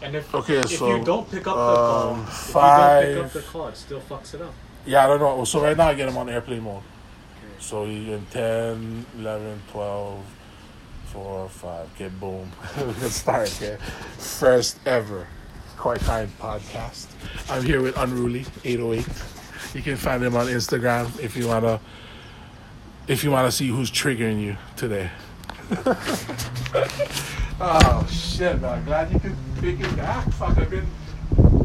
And if Okay, if so, you don't pick up the call, um, if you don't pick up five- the call, it still fucks it up. Yeah, I don't know. So right now I get him on airplane mode. So you in 10, 11, 12, 4, 5. Okay, boom. we can start, okay? First ever Quite Kind podcast. I'm here with Unruly 808. You can find him on Instagram if you wanna if you wanna see who's triggering you today. oh shit, man. Glad you could pick it back. Fuck, I've been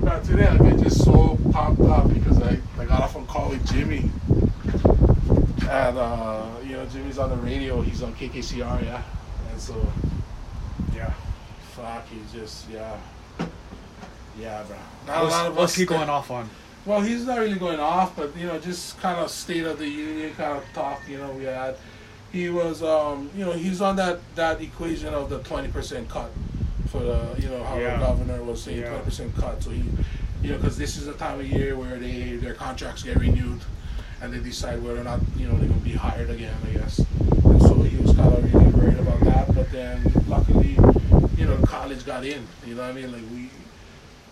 uh, today I've been just so pumped up because I, I got off a call with Jimmy. And uh, you know, Jimmy's on the radio, he's on KKCR, yeah. And so yeah. Fuck, he's just yeah. Yeah, bro. Not a lot What's, of what's he going off on? well, he's not really going off, but you know, just kind of state of the union kind of talk. You know, we had. He was, um, you know, he's on that that equation of the twenty percent cut for the, you know, how Yeah. the governor was saying Yeah. twenty percent cut. So he, you know, because this is a time of year where they their contracts get renewed, and they decide whether or not you know they're gonna be hired again. I guess. And so he was kind of really worried about that, but then luckily, you know, college got in. You know what I mean? Like we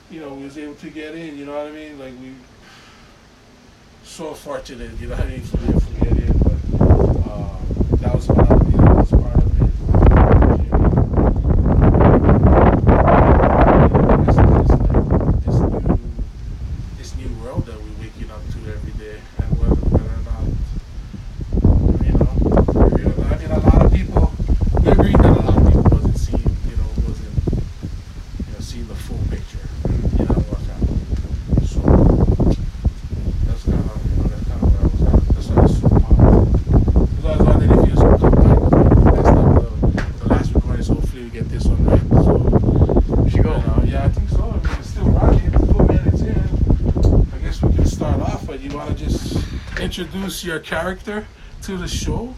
you know, we was able to get in, you know what I mean? Like we so fortunate, you know what I mean, to be able to get in. But uh, that was part of, you know, that was part of it. This, this, this new, this new world that we're waking up to every day, and whether, whether or not, you know, you know, I mean, a lot of people, we agree that a lot of people wasn't seeing, you know, wasn't you know, seeing the full picture, you know, what's happening. So that's kind of, you know, that's kind of where I was at. That's why I was so pumped. Because I was wondering if you was going to come back. Maybe Next time, the, the last recording, so hopefully we get this one right. So, We should go. you know, yeah, I think so. I mean, it's still running. It's four minutes in. I guess we can start off, but you want to just introduce your character to the show?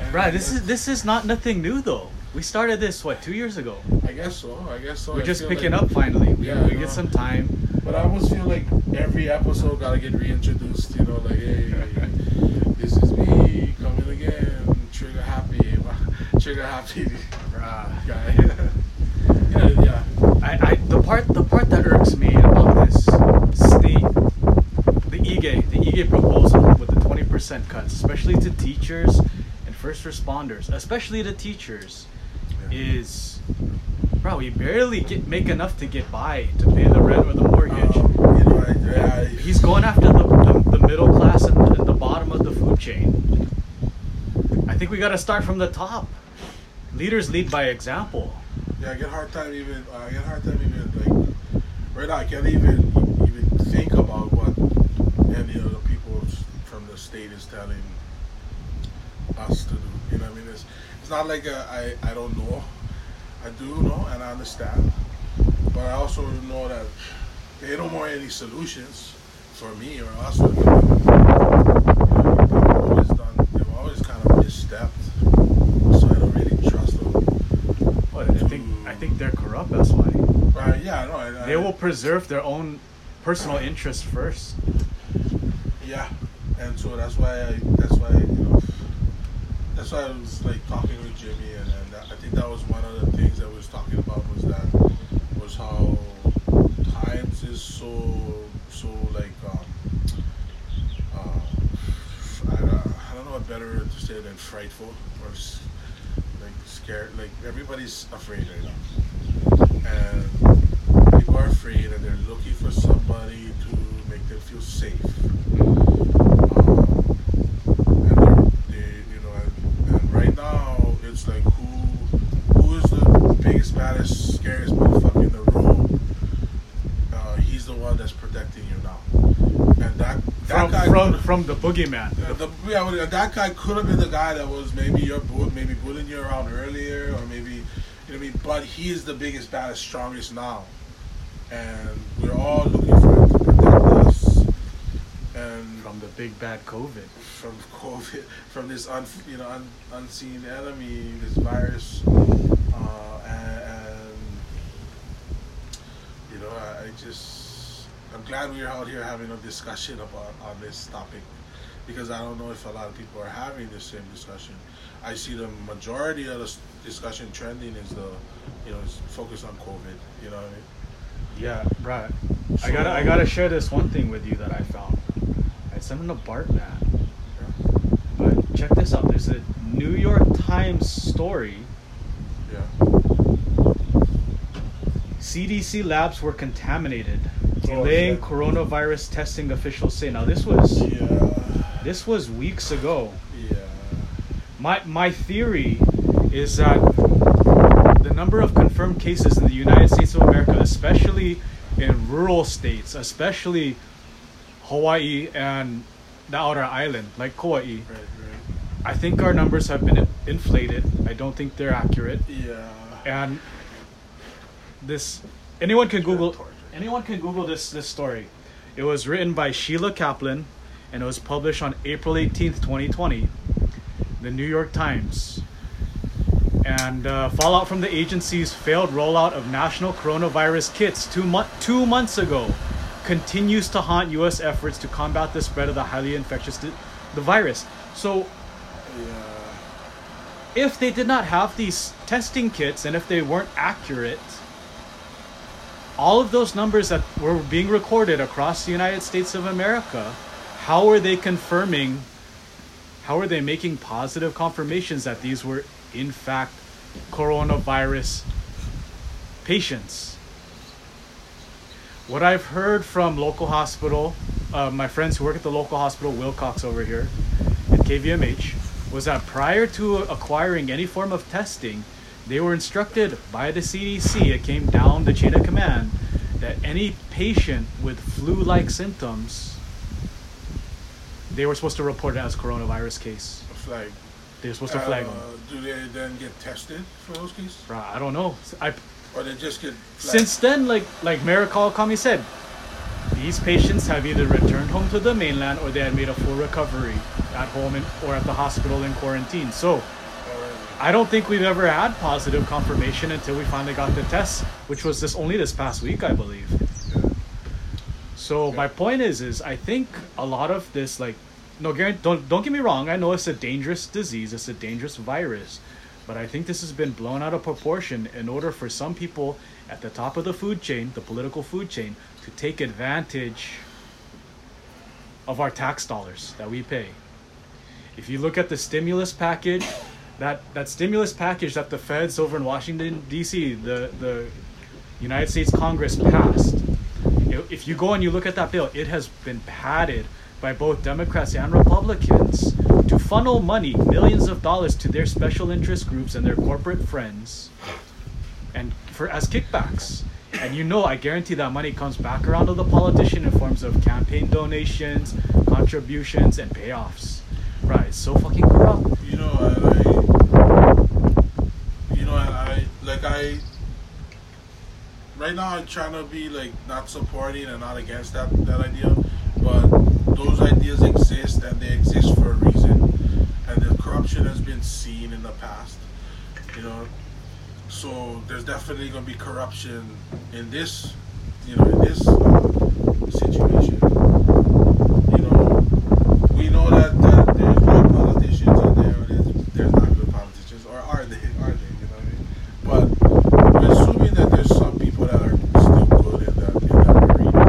And- Right. This is this is not nothing new though. We started this what two years ago. I guess so. I guess so. We're I just picking like- up finally. We, Yeah, we get some time. But I almost feel like every episode gotta get reintroduced. You know, like hey, this is me coming again, trigger happy, trigger happy guy. yeah, yeah. I, I the part the part that irks me about this state the E EGA proposal with the twenty percent cuts, especially to teachers and first responders, especially the teachers, is bro, we barely get make enough to get by to pay the rent or the mortgage. Um, you know, I, He's going after the, the, the middle class and, and the bottom of the food chain. I think we got to start from the top. Leaders lead by example. yeah, I get hard time even. I get hard time even like right now. I can't even think about what any of the people from the state is telling us to do. You know, what I mean, it's it's not like I I don't know. I do know and I understand, but I also know that they don't want any solutions for me or us. Or you know, they've always done. They've always kind of misstepped, so I don't really trust them. What, I think I think they're corrupt. That's why Right? Yeah, I know. I, I, they will preserve their own personal interests first. Yeah, and so that's why I. That's why you know. That's why I was like talking with Jimmy, and, and I think that was one of the things that we was talking about was that was how times is so so like um uh, I, I don't know what better to say than frightful or like scared like everybody's afraid right now. And people are afraid and they're looking for somebody to make them feel safe um, and they're, they, you know, and, and right now it's like who, who is the biggest, baddest, scariest motherfucker in the room? Uh, he's the one that's protecting you now, and that that From guy from, the boogeyman. uh, the, yeah, well, that guy could have been the guy that was maybe your maybe bullying you around earlier, or maybe you know what I mean. But he is the biggest, baddest, strongest now, and we're all looking for him to protect us. And From the big bad COVID. from COVID, from this un, you know un, unseen enemy, this virus, uh, and, and you know I, I just I'm glad we're out here having a discussion about on this topic because I don't know if a lot of people are having the same discussion. I see the majority of the discussion trending is the you know is focused on COVID. You know what I mean? Yeah, right. I gotta I gotta share this one thing with you that I found. I sent in a BART map. But check this out. There's a New York Times story. Yeah. CDC labs were contaminated, Oh, delaying yeah. coronavirus testing. Officials say. Now this was Yeah. this was weeks ago. Yeah. My my theory is that the number of confirmed cases in the United States of America, especially in rural states, especially Hawaii and the outer island, like Kauai, Right. Right. I think our numbers have been inflated. I don't think they're accurate. Yeah. And this anyone can Google anyone can Google this this story. It was written by Sheila Kaplan and it was published on April 18th, 2020. The New York Times. And uh, fallout from the agency's failed rollout of national coronavirus kits two, mo- two months ago continues to haunt U.S. efforts to combat the spread of the highly infectious di- the virus. So Yeah. if they did not have these testing kits and if they weren't accurate, all of those numbers that were being recorded across the United States of America, how are they confirming? How are they making positive confirmations that these were, in fact, coronavirus patients? What I've heard from local hospital, uh, my friends who work at the local hospital, Wilcox over here, at KVMH, was that prior to acquiring any form of testing, they were instructed by the CDC, it came down the chain of command, that any patient with flu like symptoms, they were supposed to report it as coronavirus case. A Flag. They were supposed to flag them. Uh, Do they then get tested for those cases, I don't know. I, or they just get flagged? since then, like like Mayor Kawakami said, these patients have either returned home to the mainland or they had made a full recovery at home in, or at the hospital in quarantine. So. I don't think we've ever had positive confirmation until we finally got the test, which was this only this past week, I believe. Yeah. So my point is, is I think a lot of this, like, no, don't don't get me wrong. I know it's a dangerous disease, it's a dangerous virus, but I think this has been blown out of proportion in order for some people at the top of the food chain, the political food chain, to take advantage of our tax dollars that we pay. If you look at the stimulus package, that that stimulus package that the feds over in Washington D.C., the the United States Congress passed. If you go and you look at that bill, it has been padded by both Democrats and Republicans to funnel money, millions of dollars, to their special interest groups and their corporate friends, and for as kickbacks. And you know, I guarantee that money comes back around to the politician in forms of campaign donations, contributions, and payoffs. Right? So fucking corrupt you know, I, I like I. Right now, I'm trying to be like not supporting and not against that that idea, but those ideas exist and they exist for a reason, and the corruption has been seen in the past. You know, so there's definitely gonna be corruption in this, you know, in this situation. You know, we know that, that there's good politicians out there, or there's, there's not good politicians, or are they? Are they? You know what I mean? But we're assuming that there's some people that are still good in that in that arena.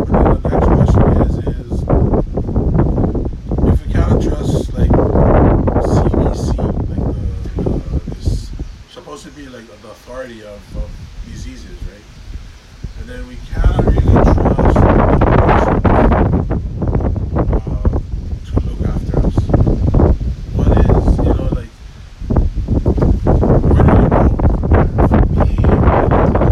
And then the next question is is if we cannot trust like CDC, like the, the this supposed to be like the authority of, of diseases, right? And then we cannot really trust uh, to look after us. What is, you know, like, where do you go? For me, I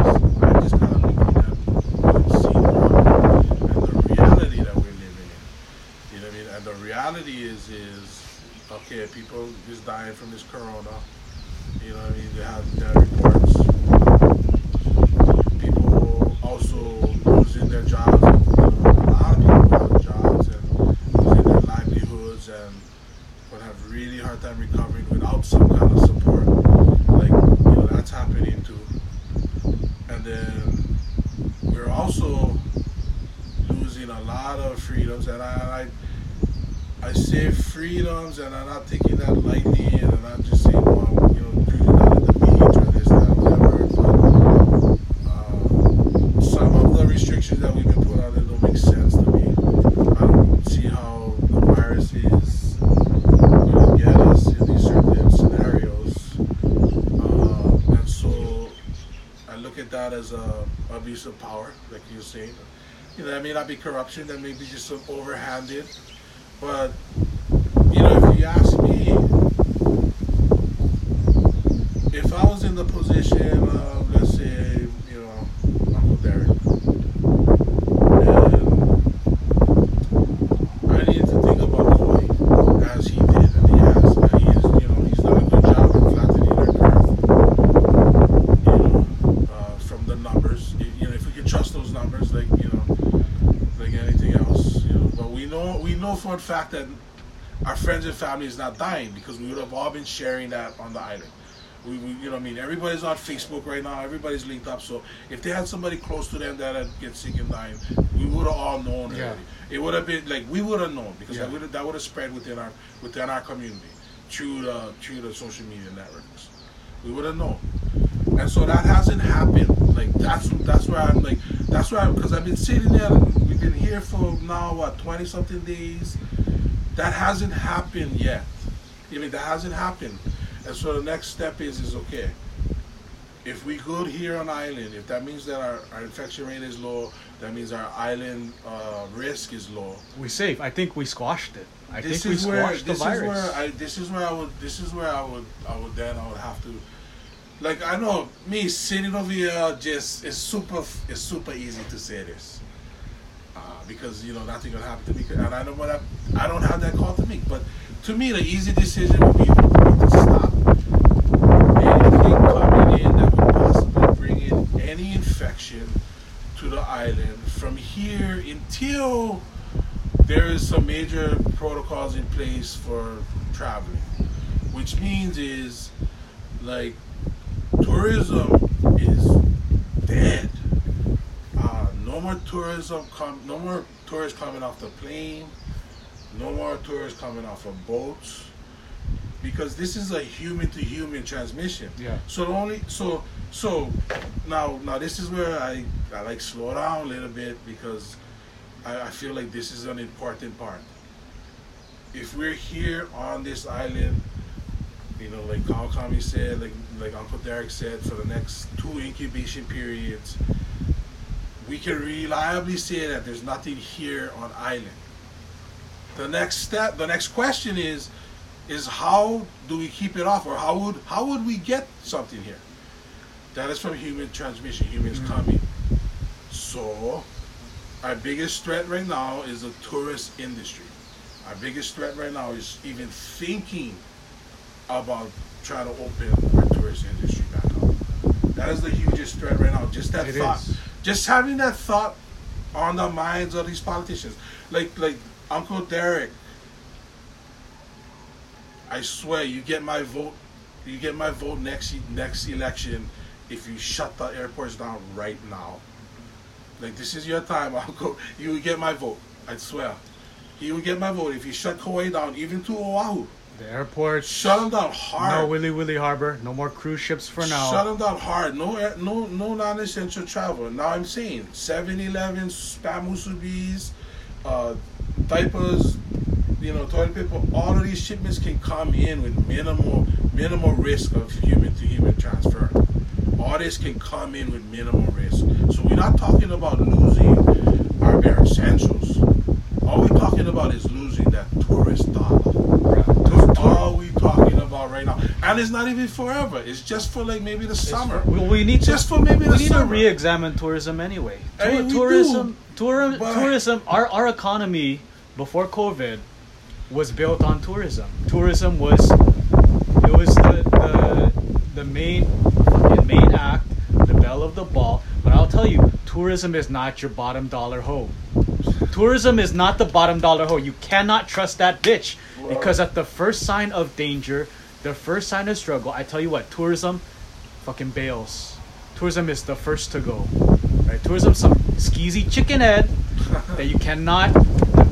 just, I just kind of looking at what I'm seeing around me and the reality that we're living in. You know what I mean? And the reality is, is okay, people is dying from this corona. You know what I mean? They have their reports people also losing their jobs. And, you know, a lot of people have jobs and losing their livelihoods and would have really hard time recovering without some kind of support. Like you know that's happening too. And then we're also losing a lot of freedoms, and I. I I say freedoms, and I'm not taking that lightly, and I'm not just saying, oh, I'm, you know, cruising down at the beach or this, that, whatever. At that as a abuse of power, like you're saying. You know, that may not be corruption, that may be just some overhanded. But you know, if you ask me, if I was in the position of, let's say, you know, Uncle Derek, and I needed to think about Kauai as he did, and he has, and he is, you know, he's done a good job in flattening our curve. You know, uh, from the numbers, you you know, if we can trust those numbers, like you know, like anything else, you know. But we know, we know for a fact that our friends and family is not dying because we would have all been sharing that on the island. We, we, you know, what I mean, everybody's on Facebook right now. Everybody's linked up. So if they had somebody close to them that had get sick and dying, we would have all known. Yeah. Already. It would have been like we would have known because Yeah. that would have that would have spread within our within our community through the through the social media networks. We would have known, and so that hasn't happened. Like that's that's where I'm like that's where because I've been sitting there. We've been here for now what twenty something days. That hasn't happened yet. I mean that hasn't happened. And so the next step is is okay. If we good here on island, if that means that our, our infection rate is low, that means our island uh, risk is low. We safe. I think we squashed it. I this think we is where squashed the this is virus. where I this is where I would this is where I would I would then I would have to like I know me sitting over here just it's super it's super easy to say this. Because you know nothing gonna happen to me. And I know what I I don't have that call to make. But to me the easy decision would be to stop. Anything coming in that would possibly bring in any infection to the island from here until there is some major protocols in place for traveling, which means is like tourism is dead. No more tourism come. No more tourists coming off the plane. No more tourists coming off of boats. Because this is a human to human transmission. Yeah. So only so so now now this is where I I like slow down a little bit because I, I feel like this is an important part. If we're here on this island, you know, like Kawakami said, like like Uncle Derek said, for the next two incubation periods, we can reliably say that there's nothing here on island. The next step, the next question is, is how do we keep it off, or how would how would we get something here? That is from human transmission, humans mm. coming. So, our biggest threat right now is the tourist industry. Our biggest threat right now is even thinking about trying to open our tourist industry back up. That is the hugest threat right now. Just that It thought, is. Just having that thought on the minds of these politicians, like like Uncle Derek. I swear, you get my vote. You get my vote next next election if you shut the airports down right now. Like this is your time, Uncle. You will get my vote. I swear. You will get my vote if you shut Kauai down, even to Oahu. The airports. Shut them down hard. No Willy Willy Harbor. No more cruise ships for now. Shut them down hard. No, air- no, no non-essential travel. Now I'm saying 7-Eleven, spam musubis, uh, diapers, you know, toilet paper. All of these shipments can come in with minimal, minimal risk of human-to-human transfer. All this can come in with minimal risk. So we're not talking about losing our bare essentials. All we're talking about is losing that tourist dollar. All we talking about right now. And it's not even forever. It's just for like maybe the summer. We, we need Just to, for maybe we the need to summer. re-examine tourism anyway. Hey, Tour- we tourism, do, tour- tourism. Our our economy before COVID was built on tourism. Tourism was it was the the, the main fucking main act, the belle of the ball. But I'll tell you, tourism is not your bottom dollar hoe. Tourism is not the bottom dollar hoe. You cannot trust that bitch because at the first sign of danger, the first sign of struggle, I tell you what, tourism fucking bails. Tourism is the first to go. Right? Tourism some skeezy chicken head that you cannot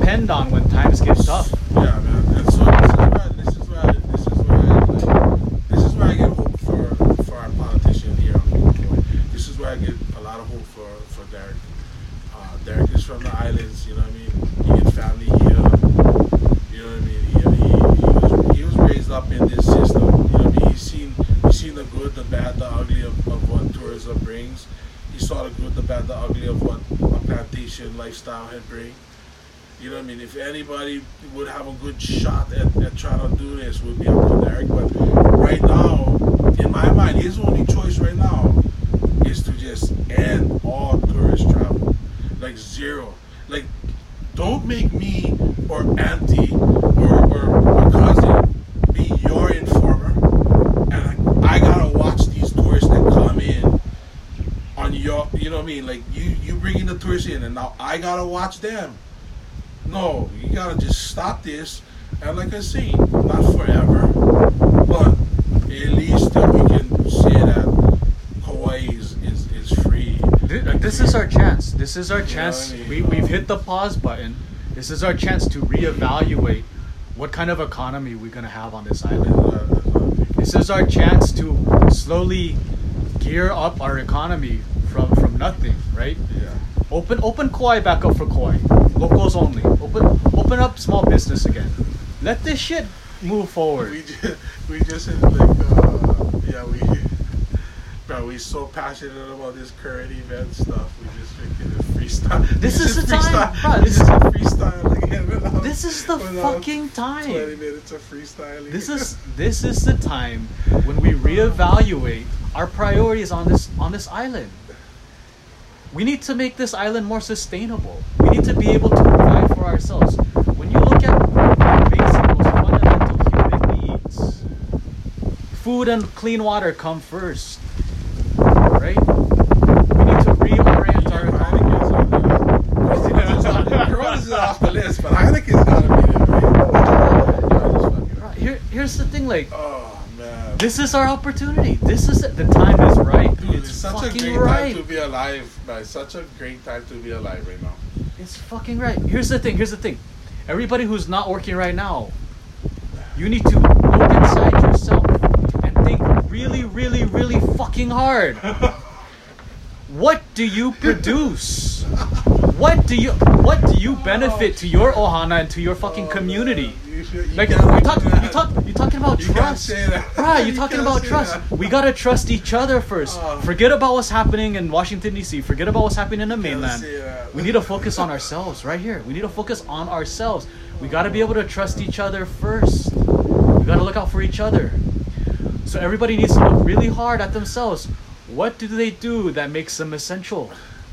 depend on when times get tough. Yeah, man. And so this is where this is where this is where I like, this is where I get hope for for our politician here. on Kauai. This is where I get a lot of hope for for Derek. Uh, Derek is from the islands. You know what I mean? He and family here. You know what I mean? He, he, he was he was raised up in this system. You know what I mean? He's seen he's seen the good, the bad, the ugly of, of what tourism brings. he saw the good, the bad, the ugly of what a had bring. You know what I mean? If anybody would have a good shot at, at trying to do this, would be Uncle Derek. But right now, in my mind, his only choice right now is to just end all tourist travel, like zero. Like, don't make me or auntie or, or my cousin be your informer, and I, I gotta watch these tourists that come in on your, you know what I mean? Like bringing the tourists in, and now I gotta watch them. No, you gotta just stop this, and like I say, not forever, but at least that we can say that Hawaii is, is, is free. Th- This is our chance. This is our Yeah, chance. I mean, We, we've hit the pause button. This is our chance to reevaluate what kind of economy we're going to have on this island. Uh, This is our chance to slowly gear up our economy from, from nothing, right? Open open Kauai back up for Kauai. Locals only. Open open up small business again. Let this shit move forward. We just, we just like, uh, yeah, we, bro, we so passionate about this current event stuff. We just it freestyle. This is the time, bro, This is freestyle again. without- This is the fucking Twenty time. minutes of freestyling. This is this is the time when we reevaluate our priorities on this on this island. We need to make this island more sustainable. We need to be able to provide for ourselves. When you look at basic, most fundamental human needs, food and clean water come first, right? We need to reorient our economy. Corona's not off the list, but Heineken's gotta be there, right? Yeah, I just fucking- Right, Here, here's the thing, like Oh. This is our opportunity. This is the time is right. Dude, it's it's such a fucking great right. time to be alive, man. Such a great time to be alive right now. It's fucking right. Here's the thing. Here's the thing. Everybody who's not working right now, you need to look inside yourself and think really, really, really fucking hard. What do you produce? What do you What do you benefit to your ohana and to your fucking Oh, community? You you Like you can't talk, that. you talk, you talking about You trust, right? You You talking about trust. that. We gotta trust each other first. Oh. Forget about what's happening in Washington D.C. Forget about what's happening in the mainland. We need to focus on ourselves right here. We need to focus on ourselves. We got to be able to trust each other first. We got to look out for each other. So everybody needs to look really hard at themselves. What do they do that makes them essential?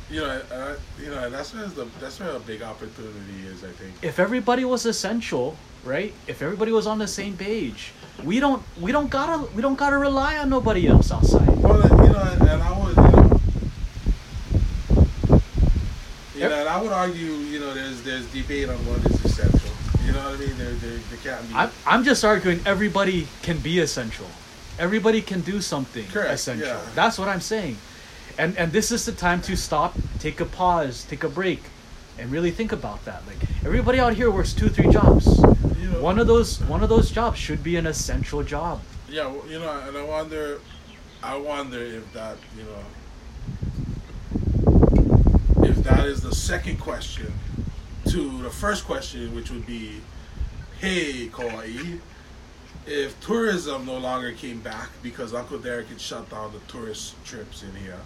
You know, uh, you know, that's where the that's where a big opportunity is. I think. If everybody was essential, right? If everybody was on the same page, we don't we don't gotta we don't gotta rely on nobody else outside. Well, you know, and I would, you know, Yep. and I would argue, you know, there's there's debate on what is essential. You know what I mean? There, there, there can't be. I'm, I'm just arguing everybody can be essential. Everybody can do something Correct, essential. yeah. That's what I'm saying. And and this is the time to stop, take a pause, take a break, and really think about that. Like everybody out here works two, three jobs. Know, One of those one of those jobs should be an essential job. Yeah, well, you know, and I wonder, I wonder if that, you know, if that is the second question to the first question, which would be, hey, Kauai, if tourism no longer came back because Uncle Derek had shut down the tourist trips in here,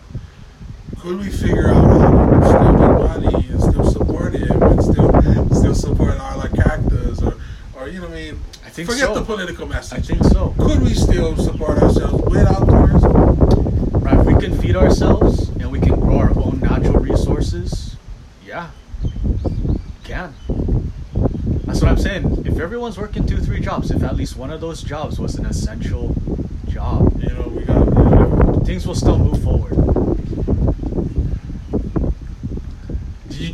could we figure out how to still make money and still support him and still still support Arla Cactus or, or you know what I mean? I think Forget so. the political message I think so. could we still support ourselves without tourism? Right? If we can feed ourselves and we can grow our own natural resources, yeah, can. That's what I'm saying. If everyone's working two, three jobs, if at least one of those jobs was an essential job, You know, we got. You know, things will still move forward.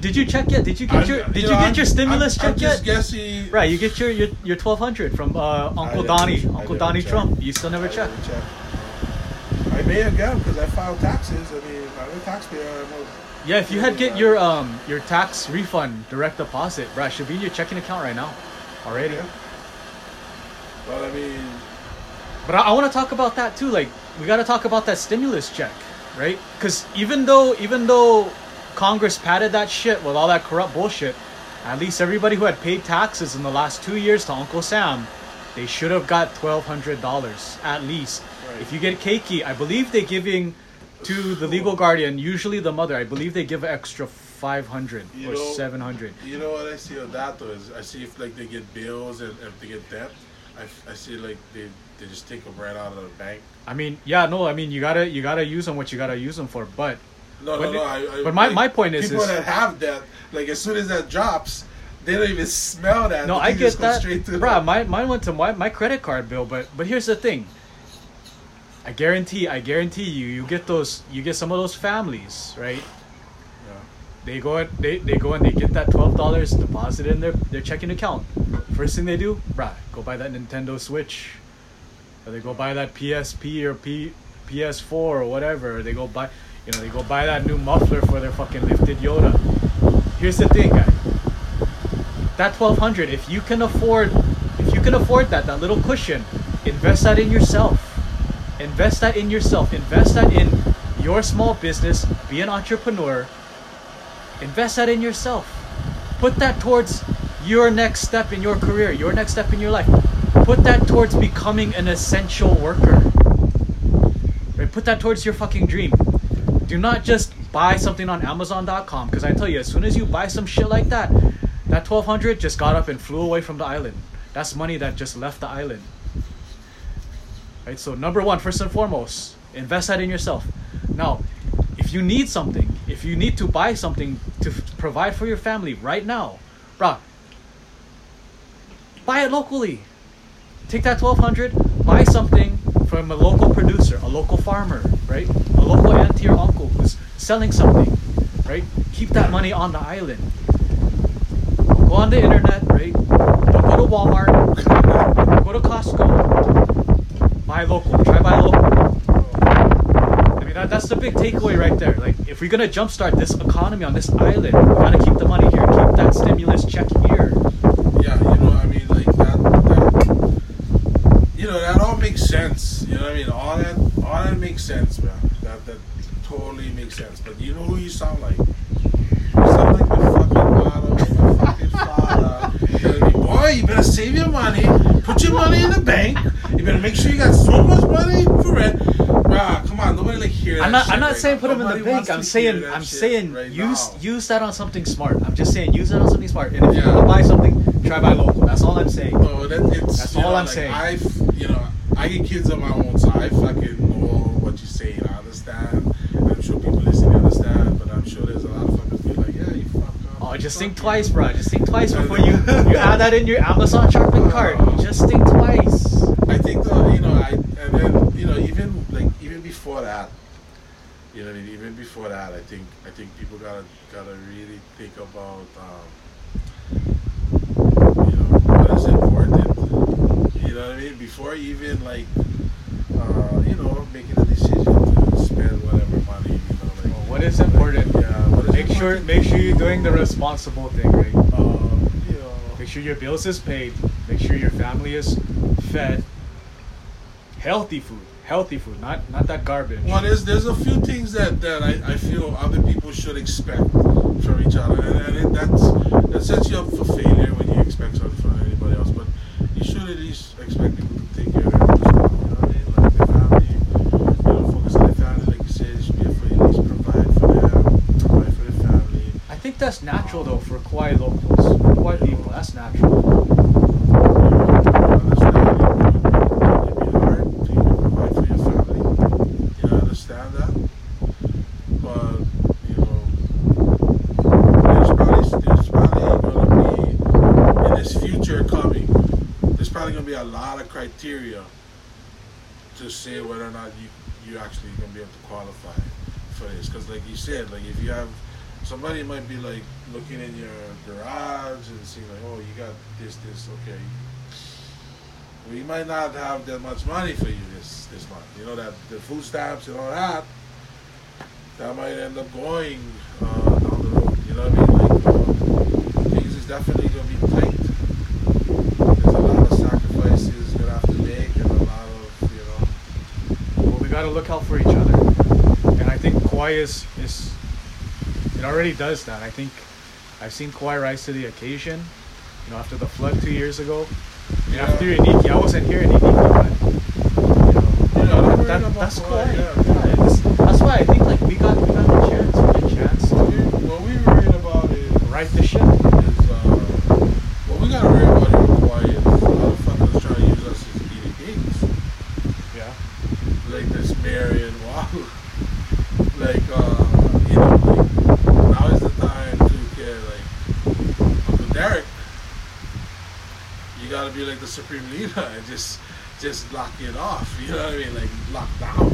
Did you, check yet? Did you get I'm- your Did you, know, get I'm- your stimulus I'm, check yet? guessing. Right, you get your your, your twelve hundred from uh, Uncle Donnie, Uncle Donnie check. Trump. You still never checked. check. I may have got because I filed taxes. I mean, I'm a taxpayer. Yeah, if you had get your um your tax refund direct deposit, bruh, should be in your checking account right now, already. Yeah. But I mean, But I, I want to talk about that too. Like we got to talk about that stimulus check, right? Because even though even though Congress padded that shit with all that corrupt bullshit, at least everybody who had paid taxes in the last two years to Uncle Sam, they should have got twelve hundred dollars at least. Right. If you get Keiki, I believe they're giving to the legal guardian, usually the mother, I believe they give an extra 500 You or know- 700. You know what I see on that though is I see if like they get bills and if they get debt, I, I see like they they just take them right out of the bank. I mean, yeah, no, I mean, you gotta you gotta use them what you gotta use them for. But No, But no, no. I, I, but my- like, my point is- people is- that have debt, like as soon as that drops, they don't even smell that. no, I get that, Straight to bruh. My mine went to my, my credit card bill, but but here's the thing. I guarantee, I guarantee you, you get those, you get some of those families, right? Yeah. They go and they, they go and they get that twelve dollars deposited in their, their checking account. First thing they do, bruh, go buy that Nintendo Switch. Or they go buy that PSP or P, PS4 or whatever. Or they go buy you know, they go buy that new muffler for their fucking lifted Yoda. Here's the thing, guy. That twelve hundred, if you can afford if you can afford that, that little cushion, invest that in yourself. Invest that in yourself. Invest that in your small business. Be an entrepreneur. Invest that in yourself. Put that towards your next step in your career, your next step in your life. Put that towards becoming an essential worker. Right? Put that towards your fucking dream. Do not just buy something on Amazon.com because I tell you, as soon as you buy some shit like that, that 1200 just got up and flew away from the island. That's money that just left the island. Right? So number one, first and foremost, invest that in yourself. Now, if you need something, if you need to buy something to f- provide for your family right now, bruh, buy it locally. Take that 1200, buy something from a local producer, a local farmer, right? A local auntie or uncle who's selling something, right? Keep that money on the island. Go on the internet, right? Don't go to Walmart, go to Costco, buy local, try buy local. I mean, that, that's the big takeaway right there. Like, if we're gonna jumpstart this economy on this island, we gotta keep the money here, keep that stimulus check here. Yeah, you know, I mean, like that, that, you know, that all makes sense. You know what I mean? All that, all that makes sense, man. That that totally makes sense. But you know who you sound like? You sound like my fucking motto, my fucking father. Boy, you better save your money. Put your money in the bank. You better make sure you got so much money for rent. Bruh, come on, nobody like hear that I'm not. shit I'm not right saying now. put them in the bank. I'm saying. I'm saying right use now. use that on something smart. I'm just saying use that on something smart. And if Yeah. gonna buy something, try buy local. That's all I'm saying. No, that it's. That's you know, all I'm like, saying. I, you know, I get kids of my own, so I fucking know what you're saying. I understand. I'm sure people listening understand, but I'm sure there's a lot of fuckers be like, yeah, you fuck up. Oh, just think twice, bro. Just think twice before you you add that in your Amazon shopping cart. Just think twice. I think though, you know, I and then you know, even like even before that, you know, what I mean, even before that, I think I think people gotta gotta really think about, um, you know, what is important. You know what I mean? Before even like, uh, you know, making a decision to spend whatever money, you know, like. Well, what is important? Yeah. What is Make sure make sure you're doing the responsible thing, right? Um, you know. Make sure your bills is paid. Make sure your family is fed. Healthy food, healthy food, not not that garbage. Well, there's there's a few things that, that I, I feel other people should expect from each other, and, and it, that's that sets you up for failure when you expect something from anybody else. But you should at least expect people to take care of I. I think that's natural though for Kauai locals, Kauai people. That's natural. understand that. But you know, there's probably there's probably gonna be in this future coming. There's probably gonna be a lot of criteria to say whether or not you you actually gonna be able to qualify for this. Because like you said, like if you have somebody might be like looking in your garage and seeing like, oh, you got this, this, okay. We might not have that much money for you this this month. You know that the food stamps and all that. That might end up going uh, down the road. You know what I mean? Like things is definitely gonna be tight. There's a lot of sacrifices you're gonna have to make, and a lot of you we gotta look out for each other, and I think Kauai is is it already does that. I think I've seen Kauai rise to the occasion. You know, after the flood two years ago, and Yeah. after Iniki, I wasn't here in Iniki, but you know, You know, worried that, that's Kauai, Kauai. yeah. Yeah, that's why I think like we got we got the chance, a chance to What we were worried about is right the ship. is uh, what we gotta worry about here with Kauai is a lot of fuckers trying to use us as eating pigs. Yeah. Like this Marion wow. Like uh you know like now is the time to get like Uncle Derek. You gotta be like the supreme leader and just just lock it off. You know what I mean? Like lock down.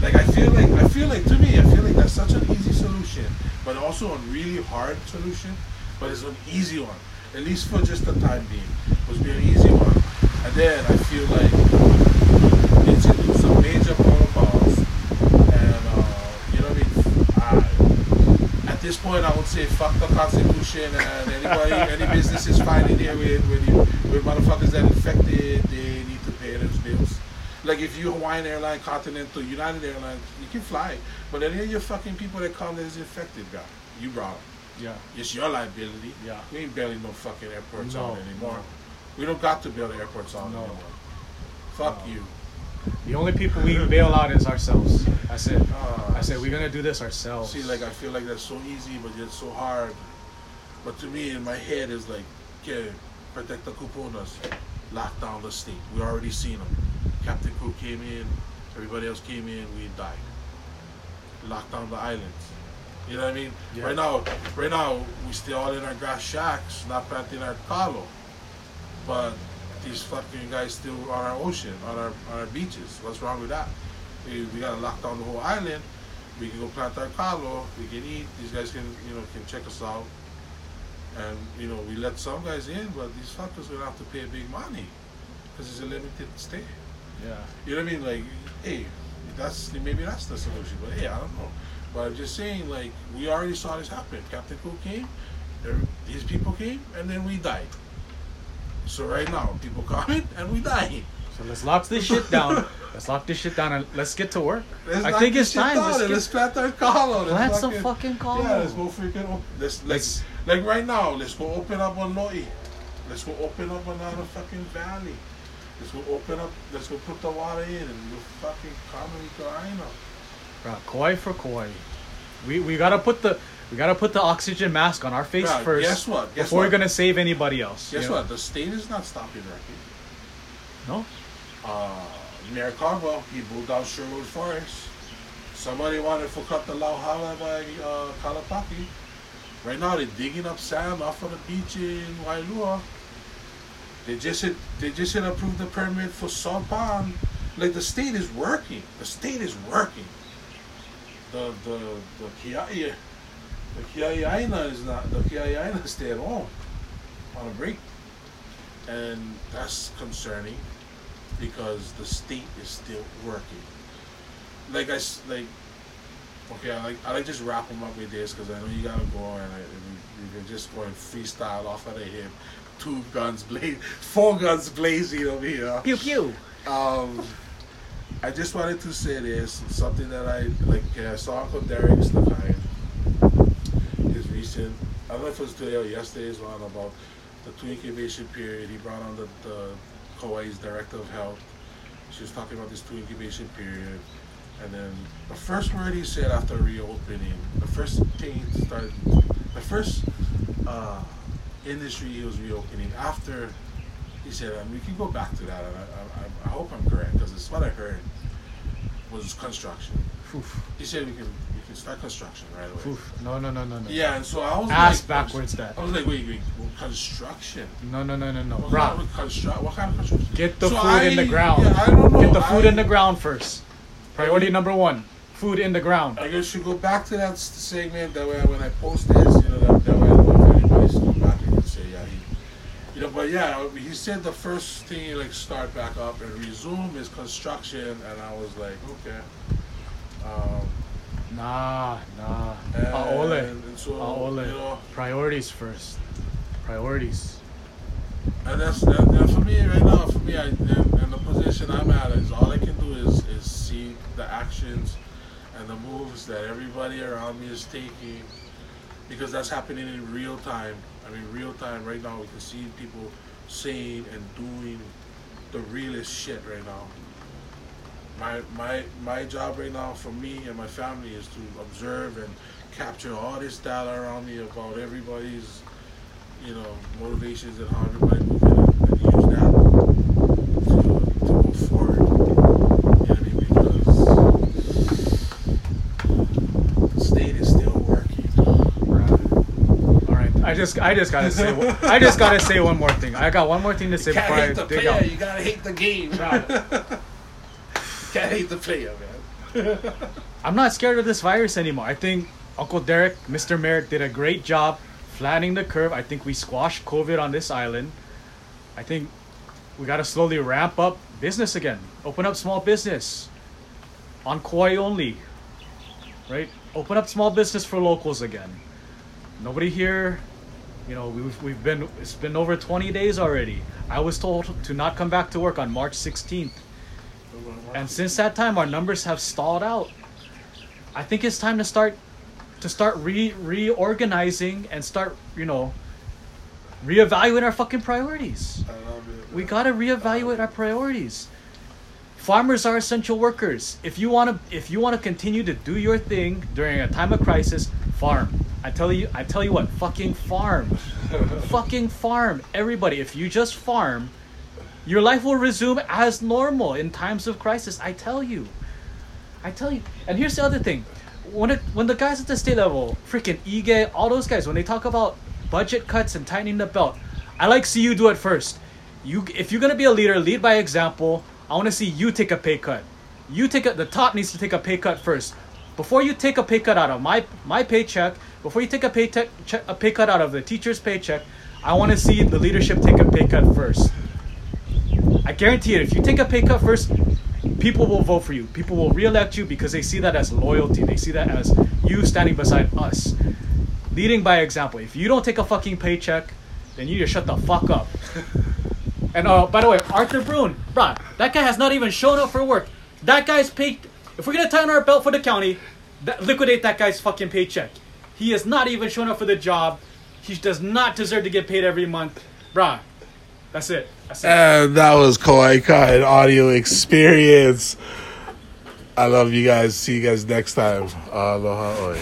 Like I feel like I feel like to me I feel like that's such an easy solution, but also a really hard solution. But it's an easy one, at least for just the time being. It was an easy one, and then I feel like introduce some major protocols, and uh, you know what I mean. I, at this point, I would say fuck the Constitution and anybody, any businesses finding here with with, you, with motherfuckers that infected, they need to pay those bills. Like if you Hawaiian Airline, Continental, United Airlines, you can fly, but any of your fucking people that come that is infected, guy, you brought them. Yeah. It's your liability. Yeah. We ain't building no fucking airports No, on anymore. no. We don't got to build airports on No. anymore. Fuck No. you. The only people we bail out is ourselves. That's it. Ah, I said we're gonna do this ourselves. See, like I feel like that's so easy, but yet so hard. But to me, in my head, is like, okay, protect the kupunas, lock down the state. We already seen them. Captain Cook came in, everybody else came in, we died. Lock down the islands. You know what I mean? Yeah. Right now, right now, we still all in our grass shacks, not planting our kalo. But these fucking guys still on our ocean, on our on our beaches. What's wrong with that? We, we gotta lock down the whole island. We can go plant our kalo. We can eat. These guys can you know can check us out. And you know we let some guys in, but these fuckers gonna have to pay big money because it's a limited stay. yeah. You know what I mean? Like, hey, that's maybe that's the solution. But hey, I don't know. But I'm just saying, like, we already saw this happen. Captain Cook came, there- these people came, and then we died. So right now, people coming and we dying. So let's lock this shit down. let's lock this shit down and let's get to work. Let's I think it's time. Let's get- let's plant our. Let's Plant some fucking kalo. Yeah, let's go freaking. op- Let's let's like right now. Let's go open up one Loi. Let's go open up another fucking valley. Let's go open up. Let's go put the water in and we'll fucking comedy grind up. Bro, Kauai for Kauai. We we gotta put the we gotta put the oxygen mask on our face Bruh, first. guess what? Guess before what? we're gonna save anybody else. Guess you know? what? The state is not stopping wrecking. No. Uh, Mayor Carwell, he blew down Sherwood Forest. Somebody wanted to cut the Lauhala by uh, Kalapaki. Right now, they're digging up sand off of the beach in Wailua. They just hit, they just hit approved the permit for Salt Pond. Like the state is working. The state is working. The the the Kiai, the Kiaiaina is not the Kiaiaina stay at home on a break, and that's concerning because the state is still working. Like I, like, okay, I like I like just wrap them up with this because I know you gotta go and I, we, we're just going freestyle off of the hip, two guns blaze, four guns blazing over here. Pew pew. Um, I just wanted to say this something that I like. okay, I saw Uncle Derek's Lakai, his recent. I don't know if it was today or yesterday's one about the two incubation period. He brought on the, the Kauai's director of health. She was talking about this two incubation period, and then the first word he said after reopening, the first thing started, the first uh, industry he was reopening after he said, and we can go back to that, and I, I, I hope I'm correct because it's what I heard was construction. Oof. He said we can can start construction right away. Oof. No no no no no. Yeah, and so I was Ass like, backwards that. I was like, wait, wait, well, construction. No no no no no. Bro, of? What kind of construction? get the So food in the ground. Yeah, I don't know. Get the food I, in the ground first. Priority number one. Food in the ground. I guess you go back to that segment. That way, when I post this, you know, that, that way if anybody's go back and say, yeah, he, you know. But yeah, he said the first thing you like start back up and resume is construction, and I was like, okay. Um, Nah nah. Eh, and, Aole. and so Aole. you know, Priorities first. Priorities. and that's that, and for me right now. For me, I and, and the position I'm at is all I can do is is see the actions and the moves that everybody around me is taking because that's happening in real time. I mean, real time right now. We can see people saying and doing the realest shit right now. My my my job right now for me and my family is to observe and capture all this data around me about everybody's, you know, motivations and how everybody moving and, and use that to, to go forward. You know I mean? Because the state is still working. All right, I just I just gotta say one- I just gotta say one more thing. I got one more thing to say You before I dig player, out. you gotta hate the game. the player, man. I'm not scared of this virus anymore. I think Uncle Derek, Mr. Merrick did a great job flattening the curve. I think we squashed COVID on this island. I think we got to slowly ramp up business again. Open up small business on Kauai only, right? Open up small business for locals again. Nobody here, you know, we've, we've been, it's been over 20 days already. I was told to not come back to work on March 16th. And since that time, our numbers have stalled out. I think it's time to start to start re reorganizing and start, you know, reevaluate our fucking priorities. I love it. We gotta reevaluate our priorities. Farmers are essential workers. If you wanna if you wanna continue to do your thing during a time of crisis, farm. I tell you I tell you what, fucking farm. fucking farm. Everybody, if you just farm, your life will resume as normal in times of crisis. I tell you. I tell you. And here's the other thing. When it when the guys at the state level, freaking Ige, all those guys, when they talk about budget cuts and tightening the belt, I like see you do it first. You if you're gonna be a leader, lead by example. I wanna see you take a pay cut. You take a the top needs to take a pay cut first. Before you take a pay cut out of my my paycheck, before you take a pay te- a pay cut out of the teacher's paycheck, I want to see the leadership take a pay cut first. I guarantee it. If you take a pay cut first, people will vote for you. People will re-elect you because they see that as loyalty. They see that as you standing beside us, leading by example. If you don't take a fucking paycheck, then you just shut the fuck up. And uh, by the way, Arthur Brun, bruh, that guy has not even shown up for work. That guy's paid. If we're gonna tighten our belt for the county, that, liquidate that guy's fucking paycheck. He has not even shown up for the job. He does not deserve to get paid every month, bruh. That's it. And that was Koi Kai audio experience. I love you guys. See you guys next time. Aloha. Oi.